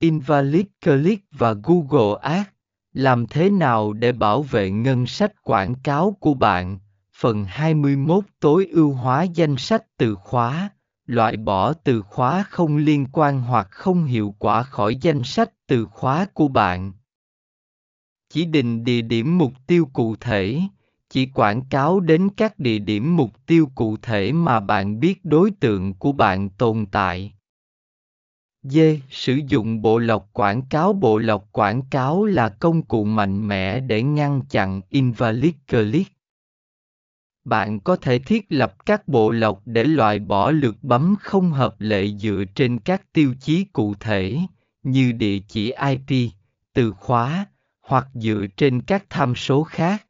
Invalid Click và Google Ads. Làm thế nào để bảo vệ ngân sách quảng cáo của bạn? Phần 21 tối ưu hóa danh sách từ khóa, loại bỏ từ khóa không liên quan hoặc không hiệu quả khỏi danh sách từ khóa của bạn. Chỉ định địa điểm mục tiêu cụ thể, chỉ quảng cáo đến các địa điểm mục tiêu cụ thể mà bạn biết đối tượng của bạn tồn tại. D. Sử dụng bộ lọc quảng cáo Bộ lọc quảng cáo là công cụ mạnh mẽ để ngăn chặn invalid click. Bạn có thể thiết lập các bộ lọc để loại bỏ lượt bấm không hợp lệ dựa trên các tiêu chí cụ thể, như địa chỉ IP, từ khóa, hoặc dựa trên các tham số khác.